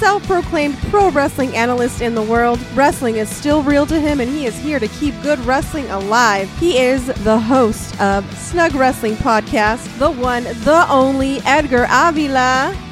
self proclaimed pro wrestling analyst in the world. Wrestling is still real to him, and he is here to keep good wrestling alive. He is the host of Snug Wrestling Podcast, the one, the only Edgar Avila.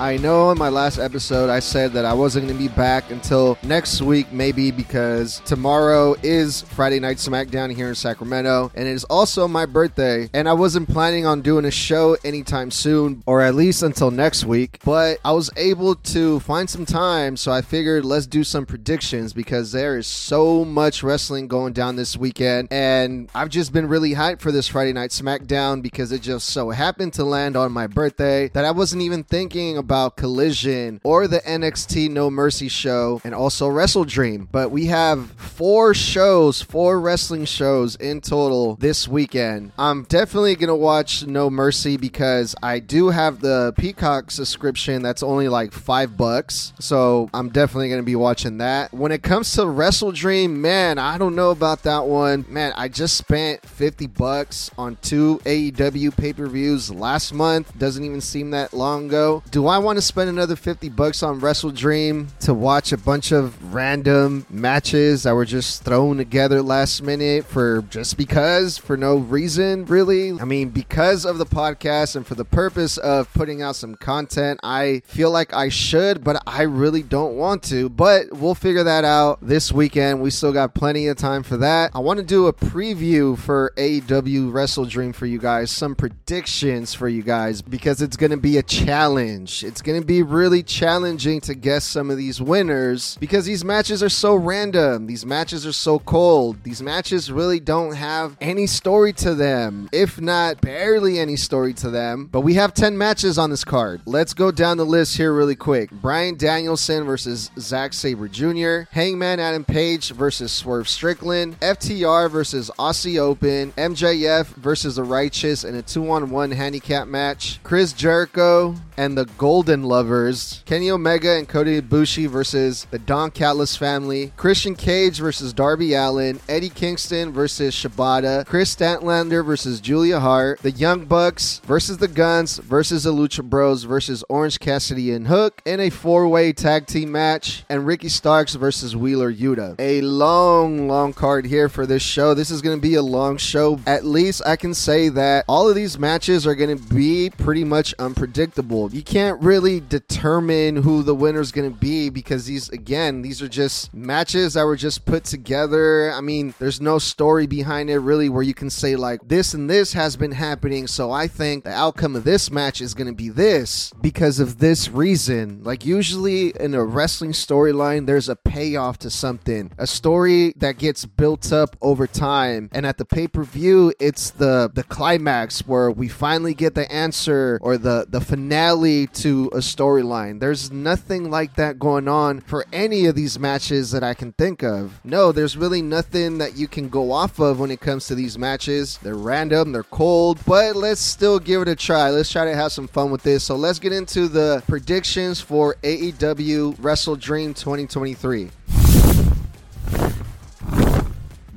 I know in my last episode I said that I wasn't going to be back until next week, maybe because tomorrow is Friday Night SmackDown here in Sacramento, and it is also my birthday. And I wasn't planning on doing a show anytime soon, or at least until next week, but I was able to find some time, so I figured let's do some predictions because there is so much wrestling going down this weekend, and I've just been really hyped for this Friday Night SmackDown because it just so happened to land on my birthday that I wasn't even thinking about Collision or the NXT No Mercy show and also WrestleDream. But we have four shows, four wrestling shows in total this weekend. I'm definitely going to watch No Mercy because I do have the Peacock subscription that's only like five bucks. So I'm definitely going to be watching that. When it comes to WrestleDream, man, I don't know about that one. Man, I just spent 50 bucks on two AEW pay per views last month. Doesn't even seem that long ago. Do I want to spend another 50 bucks on WrestleDream to watch a bunch of random matches that were just thrown together last minute for just because, for no reason, really? I mean, because of the podcast and for the purpose of putting out some content, I feel like I should, but I really don't want to. But we'll figure that out this weekend. We still got plenty of time for that. I want to do a preview for AEW WrestleDream for you guys, some predictions for you guys, because it's going to be a challenge. It's going to be really challenging to guess some of these winners because these matches are so random. These matches are so cold. These matches really don't have any story to them, if not barely any story to them. But we have 10 matches on this card. Let's go down the list here really quick. Bryan Danielson versus Zack Sabre Jr., Hangman Adam Page versus Swerve Strickland, FTR versus Aussie Open, MJF versus The Righteous in a 2 on 1 handicap match, Chris Jericho and the Golden Lovers, Kenny Omega and Kota Ibushi versus the Don Callis family, Christian Cage versus Darby Allin, Eddie Kingston versus Shibata, Kris Statlander versus Julia Hart, the Young Bucks versus the Gunns versus the Lucha Bros versus Orange Cassidy and Hook in a four-way tag team match, and Ricky Starks versus Wheeler Yuta. A long, long card here for this show. This is going to be a long show. At least I can say that all of these matches are going to be pretty much unpredictable. You can't really determine who the winner is going to be because these, again, these are just matches that were just put together. I mean, there's no story behind it really where you can say, like, this and this has been happening. So I think the outcome of this match is going to be this because of this reason. Like, usually in a wrestling storyline, there's a payoff to something, a story that gets built up over time. And at the pay per view, it's the, the climax where we finally get the answer or the, the finale to a storyline. There's nothing like that going on for any of these matches that I can think of. No, there's really nothing that you can go off of when it comes to these matches. They're random, they're cold, but let's still give it a try. Let's try to have some fun with this. So let's get into the predictions for AEW WrestleDream 2023.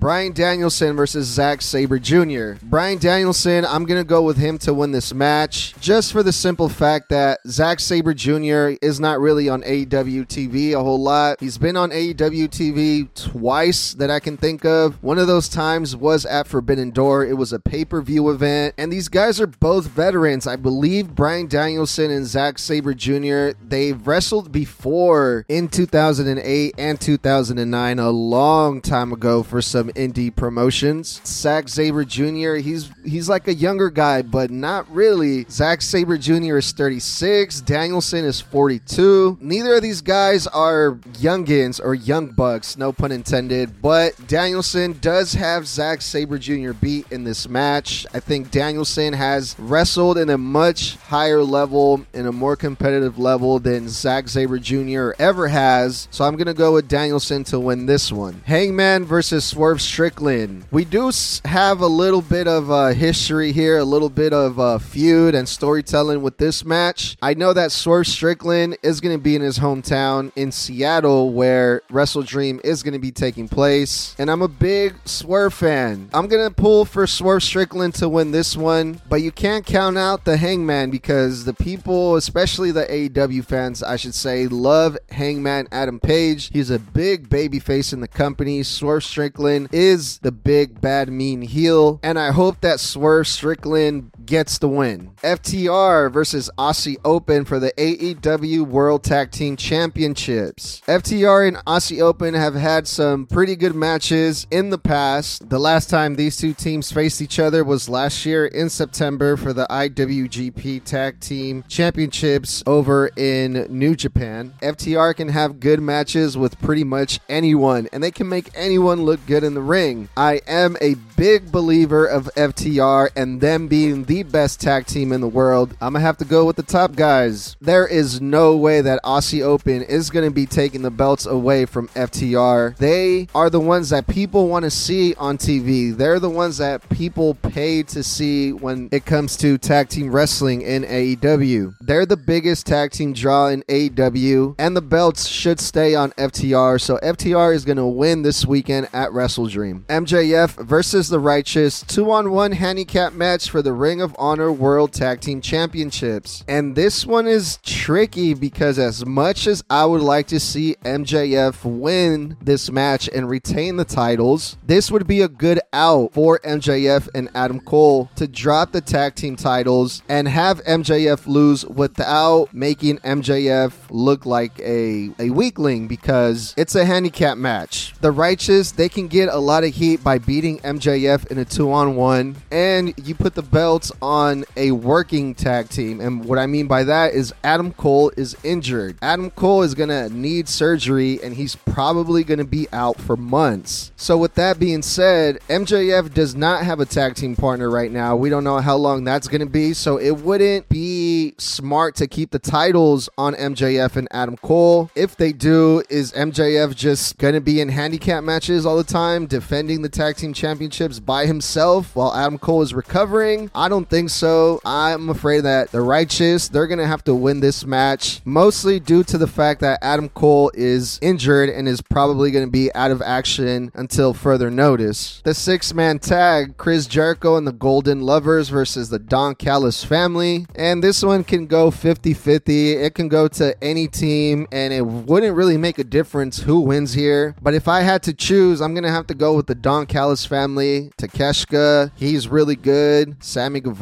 Bryan Danielson versus Zack Sabre Jr. Bryan Danielson, I'm going to go with him to win this match just for the simple fact that Zack Sabre Jr. is not really on AEW TV a whole lot. He's been on AEW TV twice that I can think of. One of those times was at Forbidden Door. It was a pay per view event, and these guys are both veterans. I believe Bryan Danielson and Zack Sabre Jr. They've wrestled before in 2008 and 2009, a long time ago for some indie promotions. Zack Sabre Jr. He's he's like a younger guy, but not really. Zack Sabre Jr. is 36. Danielson is 42. Neither of these guys are youngins or young bucks, no pun intended. But Danielson does have Zack Sabre Jr. beat in this match. I think Danielson has wrestled in a much higher level, in a more competitive level than Zack Sabre Jr. ever has. So I'm gonna go with Danielson to win this one. Hangman versus Swerve Strickland. We do have a little bit of uh, history here, a little bit of uh, feud and storytelling with this match. I know that Swerve Strickland is going to be in his hometown in Seattle, where WrestleDream is going to be taking place, and I'm a big Swerve fan. I'm going to pull for Swerve Strickland to win this one, but you can't count out the Hangman because the people, especially the AEW fans, I should say, love Hangman Adam Page. He's a big baby face in the company. Swerve Strickland is the big bad mean heel, and I hope that Swerve Strickland gets the win. FTR versus Aussie Open for the AEW World Tag Team Championships. FTR and Aussie Open have had some pretty good matches in the past. The last time these two teams faced each other was last year in September for the IWGP Tag Team Championships over in New Japan. FTR can have good matches with pretty much anyone, and they can make anyone look good in the ring. I am a big believer of FTR and them being the best tag team in the world. I'm gonna have to go with the top guys. There is no way that Aussie Open is gonna be taking the belts away from FTR. They are the ones that people want to see on TV. They're the ones that people pay to see when it comes to tag team wrestling in AEW. They're the biggest tag team draw in AEW, and the belts should stay on FTR. So FTR is gonna win this weekend at WrestleDream. MJF versus the Righteous, two on one handicap match for the Ring of Honor World Tag Team Championships. And this one is tricky because, as much as I would like to see MJF win this match and retain the titles, this would be a good out for MJF and Adam Cole to drop the tag team titles and have MJF lose without making MJF look like a, a weakling because it's a handicap match. The Righteous, they can get a lot of heat by beating MJF in a two on one, and you put the belts on a working tag team. And what I mean by that is Adam Cole is injured. Adam Cole is going to need surgery, and he's probably going to be out for months. So, with that being said, MJF does not have a tag team partner right now. We don't know how long that's going to be, so it wouldn't be smart to keep the titles on MJF and Adam Cole. If they do, is MJF just going to be in handicap matches all the time, defending the tag team championships by himself while Adam Cole is recovering? I don't think so. I'm afraid that the Righteous, they're going to have to win this match, mostly due to the fact that Adam Cole is injured and is probably going to be out of action until further notice. The six man tag, Chris Jericho and the Golden Lovers versus the Don Callis family. And this one can go 50 50. It can go to any team, and it wouldn't really make a difference who wins here. But if I had to choose, I'm going to have to go with the Don Callis family. Takeshita, he's really good. Sammy Guevara,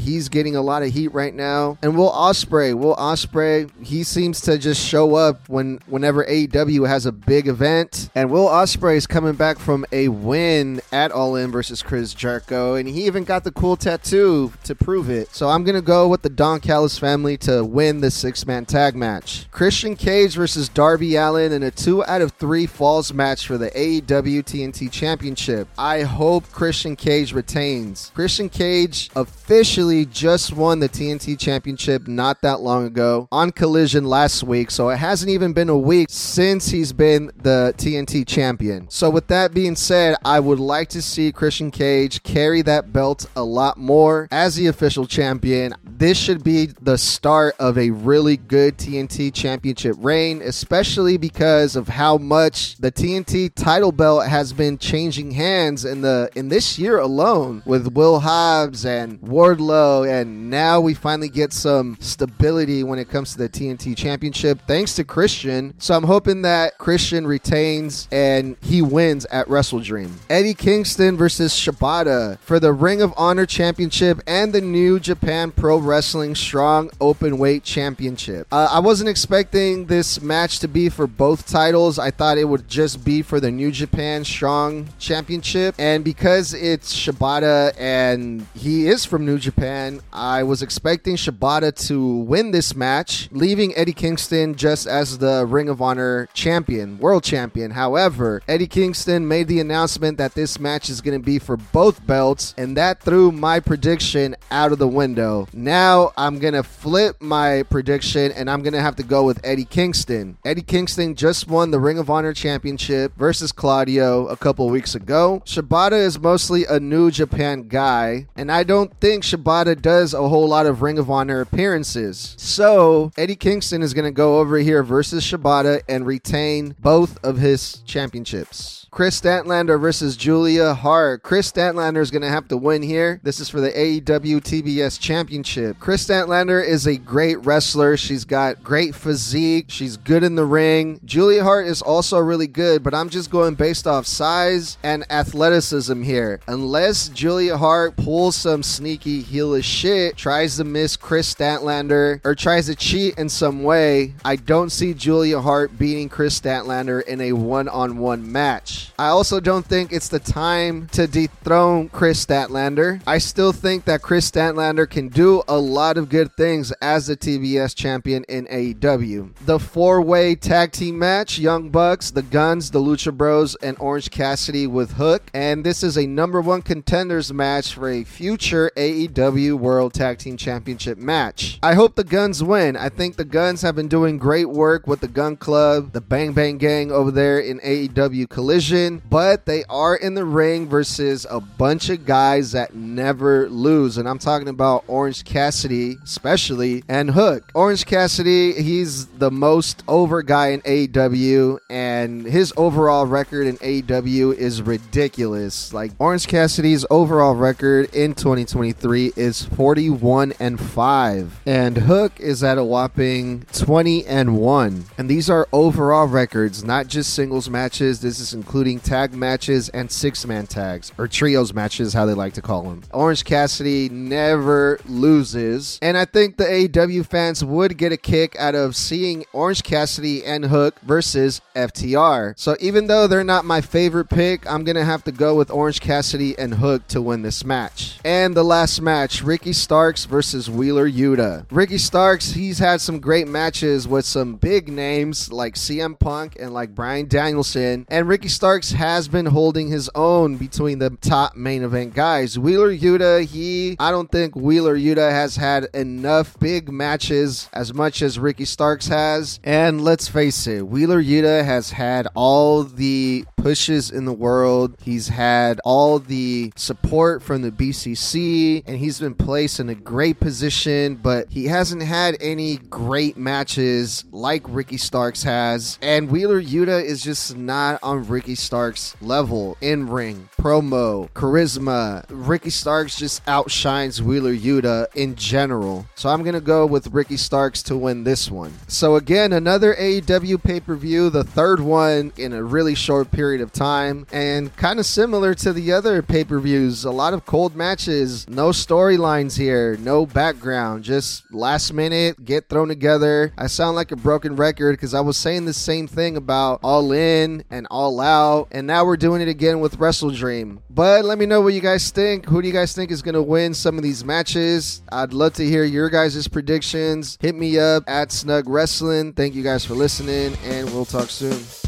he's getting a lot of heat right now. And Will Ospreay, Will Ospreay, he seems to just show up when whenever AEW has a big event. And Will Ospreay is coming back from a win at All In versus Chris Jericho, and he even got the cool tattoo to prove it. So I'm gonna go with the Don Callis family to win the six man tag match. Christian Cage versus Darby Allin in a two out of three falls match for the AEW TNT Championship. I hope Christian Cage retains. Christian Cage officially just won the TNT Championship not that long ago on Collision last week, so it hasn't even been a week since he's been the TNT champion. So, with that being said, I would like to see Christian Cage carry that belt a lot more as the official champion. This should be the start of a really good TNT championship reign, especially because of how much the TNT title belt has been changing hands in the in this year alone with Will Hobbs and Wardlow and now we finally get some stability when it comes to the TNT championship thanks to Christian. So I'm hoping that Christian retains and he wins at WrestleDream. Eddie Kingston versus Shibata for the Ring of Honor championship and the New Japan Pro Wrestling Strong Open Weight Championship. Uh, I wasn't expecting this match to be for both titles. I thought it would just be for the New Japan Strong Championship. And because it's Shibata and he is from New Japan, I was expecting Shibata to win this match, leaving Eddie Kingston just as the Ring of Honor champion, world champion. However, Eddie Kingston made the announcement that this match is going to be for both belts, and that threw my prediction out of the window. Now I'm going to flip my prediction and I'm to have to go with Eddie Kingston. Eddie Kingston just won the Ring of Honor championship versus Claudio a couple weeks ago. Shibata is mostly a New Japan guy, and I don't think Shibata does a whole lot of Ring of Honor appearances. So Eddie Kingston is to go over here versus Shibata and retain both of his championships. Kris Statlander versus Julia Hart. Kris Statlander is to have to win here. This is for the AEW TBS Championship. Kris Statlander is a great wrestler. She's got great physique. She's good in the ring. Julia Hart is also really good, but I'm just going based off size and athleticism here. Unless Julia Hart pulls some sneaky heelish shit, tries to miss Kris Statlander, or tries to cheat in some way, I don't see Julia Hart beating Kris Statlander in a one on one match. I also don't think it's the time to dethrone Kris Statlander. I still think that Kris Statlander can do a lot of good things as the TBS champion in AEW. The four way tag team match Young Bucks, the Gunns, the Lucha Bros, and Orange Cassidy with Hook. And this is a number one contenders match for a future AEW World Tag Team Championship match. I hope the Gunns win. I think the Gunns have been doing great work with the Gun Club, the Bang Bang Gang over there in AEW Collision, but they are in the ring versus a bunch of guys that never lose. And I'm talking about Orange Cassidy, especially, and Hook. Orange Cassidy, he's the most over guy in AEW, and his overall record in AEW is ridiculous. Like, Orange Cassidy's overall record in 2023 is 41 and 5, and Hook is at a whopping 20 and 1. And these are overall records, not just singles matches. This is including tag matches and six man tags, or trios matches, how they like to call them. Orange Cassidy never loses, and I think the AEW fans would get a kick out of seeing Orange Cassidy and Hook versus FTR. So even though they're not my favorite pick, I'm gonna have to go with Orange Cassidy and Hook to win this match. And the last match, Ricky Starks versus Wheeler Yuta. Ricky Starks, he's had some great matches with some big names like CM Punk and like Bryan Danielson, and Ricky Starks has been holding his own between the top main event guys. Wheeler Yuta, he, I don't think Wheeler Yuta has had enough big matches as much as Ricky Starks has. And let's face it, Wheeler Yuta has had all the pushes in the world. He's had all the support from the BCC and he's been placed in a great position, but he hasn't had any great matches like Ricky Starks has. And Wheeler Yuta is just not on Ricky Starks' level in ring, promo, charisma. Ricky Starks just outshines Wheeler Yuta in general. So I'm going to go with Ricky Starks to win this one. So again, another AEW pay per view, the third one in a really short period of time, and kind of similar to the other pay per views. A lot of cold matches, no storylines here, no background, just last minute, get thrown together. I sound like a broken record because I was saying the same thing about All In and All Out, and now we're doing it again with WrestleDream. But let me know what you guys think. Who do you guys think is going to win some of these matches? I'd love to hear your guys' predictions. Hit me up at Snug Wrestling. Thank you guys for listening, and we'll talk soon.